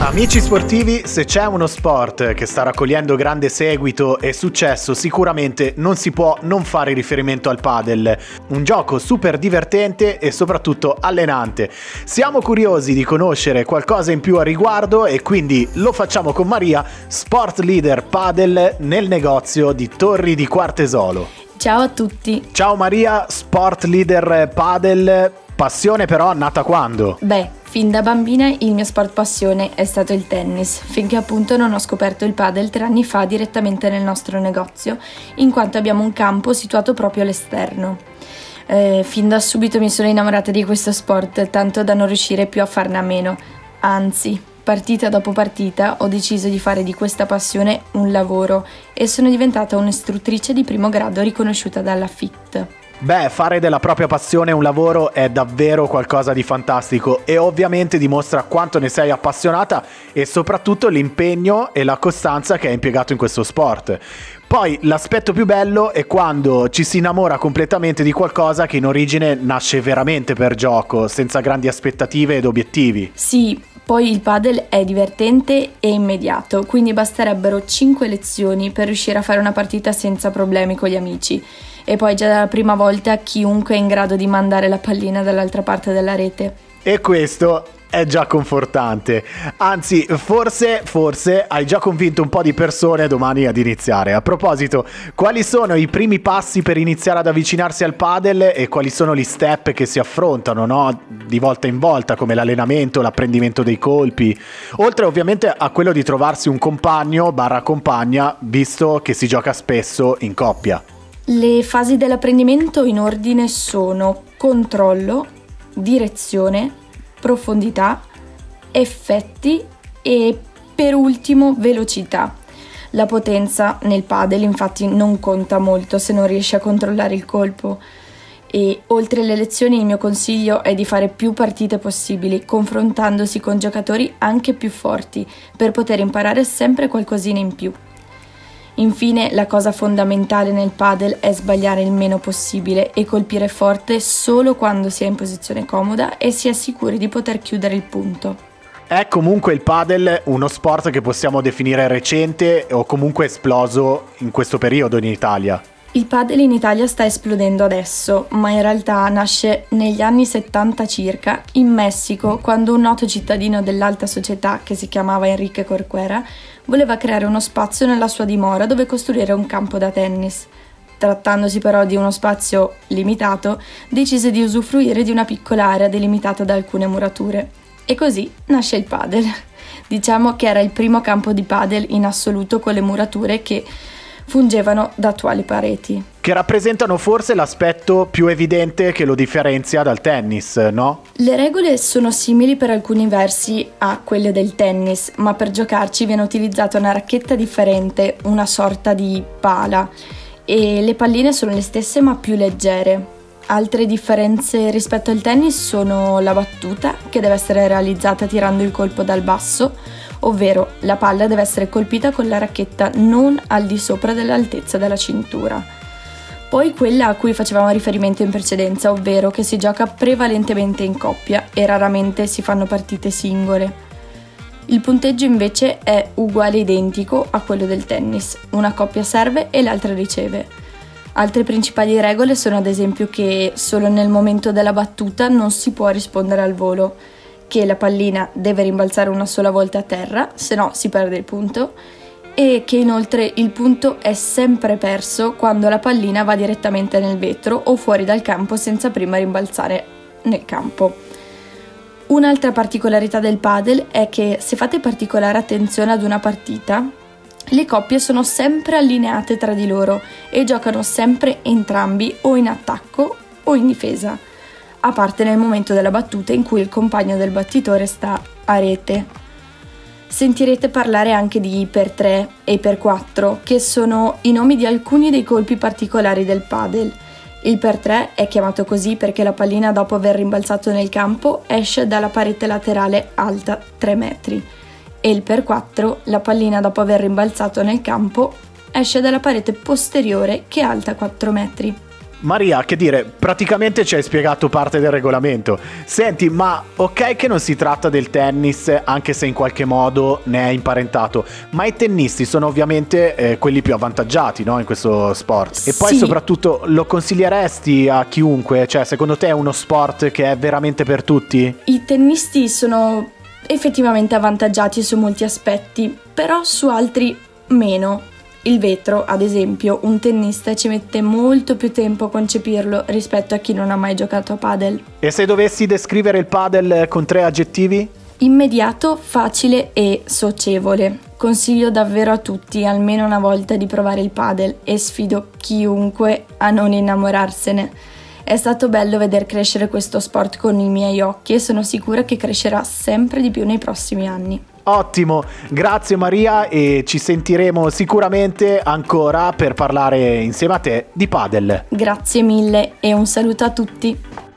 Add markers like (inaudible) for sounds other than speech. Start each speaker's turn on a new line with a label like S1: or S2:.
S1: Amici sportivi, se c'è uno sport che sta raccogliendo grande seguito e successo, sicuramente non si può non fare riferimento al padel. Un gioco super divertente e soprattutto allenante. Siamo curiosi di conoscere qualcosa in più a riguardo e quindi lo facciamo con Maria, sport leader padel nel negozio di Torri di Quartesolo.
S2: Ciao a tutti.
S1: Ciao Maria, sport leader padel. Passione però nata quando?
S2: Beh, Fin da bambina il mio sport passione è stato il tennis, finché appunto non ho scoperto il padel tre anni fa direttamente nel nostro negozio, in quanto abbiamo un campo situato proprio all'esterno. Eh, fin da subito mi sono innamorata di questo sport, tanto da non riuscire più a farne a meno. Anzi, partita dopo partita ho deciso di fare di questa passione un lavoro e sono diventata un'istruttrice di primo grado riconosciuta dalla FIT.
S1: Beh, fare della propria passione un lavoro è davvero qualcosa di fantastico e ovviamente dimostra quanto ne sei appassionata e soprattutto l'impegno e la costanza che hai impiegato in questo sport. Poi l'aspetto più bello è quando ci si innamora completamente di qualcosa che in origine nasce veramente per gioco, senza grandi aspettative ed obiettivi.
S2: Sì, poi il padel è divertente e immediato, quindi basterebbero 5 lezioni per riuscire a fare una partita senza problemi con gli amici e poi già dalla prima volta chiunque è in grado di mandare la pallina dall'altra parte della rete.
S1: E questo è già confortante. Anzi, forse, forse hai già convinto un po' di persone domani ad iniziare. A proposito, quali sono i primi passi per iniziare ad avvicinarsi al padel e quali sono gli step che si affrontano, no? Di volta in volta, come l'allenamento, l'apprendimento dei colpi, oltre ovviamente a quello di trovarsi un compagno barra compagna, visto che si gioca spesso in coppia.
S2: Le fasi dell'apprendimento in ordine sono controllo, direzione, profondità, effetti e per ultimo velocità. La potenza nel padel infatti non conta molto se non riesci a controllare il colpo e oltre alle lezioni il mio consiglio è di fare più partite possibili, confrontandosi con giocatori anche più forti per poter imparare sempre qualcosina in più. Infine, la cosa fondamentale nel padel è sbagliare il meno possibile e colpire forte solo quando si è in posizione comoda e si è sicuri di poter chiudere il punto.
S1: È comunque il padel uno sport che possiamo definire recente o comunque esploso in questo periodo in Italia.
S2: Il padel in Italia sta esplodendo adesso, ma in realtà nasce negli anni 70 circa in Messico, quando un noto cittadino dell'alta società che si chiamava Enrique Corcuera voleva creare uno spazio nella sua dimora dove costruire un campo da tennis. Trattandosi però di uno spazio limitato, decise di usufruire di una piccola area delimitata da alcune murature. E così nasce il padel. (laughs) Diciamo che era il primo campo di padel in assoluto con le murature che fungevano da attuali pareti.
S1: Che rappresentano forse l'aspetto più evidente che lo differenzia dal tennis, no?
S2: Le regole sono simili per alcuni versi a quelle del tennis, ma per giocarci viene utilizzata una racchetta differente, una sorta di pala, e le palline sono le stesse ma più leggere. Altre differenze rispetto al tennis sono la battuta, che deve essere realizzata tirando il colpo dal basso, ovvero la palla deve essere colpita con la racchetta non al di sopra dell'altezza della cintura. Poi quella a cui facevamo riferimento in precedenza, ovvero che si gioca prevalentemente in coppia e raramente si fanno partite singole. Il punteggio invece è uguale identico a quello del tennis, una coppia serve e l'altra riceve. Altre principali regole sono ad esempio che solo nel momento della battuta non si può rispondere al volo, che la pallina deve rimbalzare una sola volta a terra, se no si perde il punto, e che inoltre il punto è sempre perso quando la pallina va direttamente nel vetro o fuori dal campo senza prima rimbalzare nel campo. Un'altra particolarità del padel è che se fate particolare attenzione ad una partita, le coppie sono sempre allineate tra di loro e giocano sempre entrambi o in attacco o in difesa a parte nel momento della battuta in cui il compagno del battitore sta a rete. Sentirete parlare anche di per 3 e per 4, che sono i nomi di alcuni dei colpi particolari del padel. Il per 3 è chiamato così perché la pallina dopo aver rimbalzato nel campo esce dalla parete laterale alta 3 metri e il per 4 la pallina dopo aver rimbalzato nel campo esce dalla parete posteriore che è alta 4 metri.
S1: Maria, che dire, praticamente ci hai spiegato parte del regolamento. Senti, ma ok che non si tratta del tennis, anche se in qualche modo ne è imparentato, ma i tennisti sono ovviamente eh, quelli più avvantaggiati no, in questo sport. E poi
S2: Sì.
S1: soprattutto lo consiglieresti a chiunque? Cioè, secondo te è uno sport che è veramente per tutti?
S2: I tennisti sono effettivamente avvantaggiati su molti aspetti, però su altri meno. Il vetro, ad esempio, un tennista ci mette molto più tempo a concepirlo rispetto a chi non ha mai giocato a padel.
S1: E se dovessi descrivere il padel con tre aggettivi?
S2: Immediato, facile e socievole. Consiglio davvero a tutti almeno una volta di provare il padel e sfido chiunque a non innamorarsene. È stato bello veder crescere questo sport con i miei occhi e sono sicura che crescerà sempre di più nei prossimi anni.
S1: Ottimo, grazie Maria e ci sentiremo sicuramente ancora per parlare insieme a te di padel.
S2: Grazie mille e un saluto a tutti.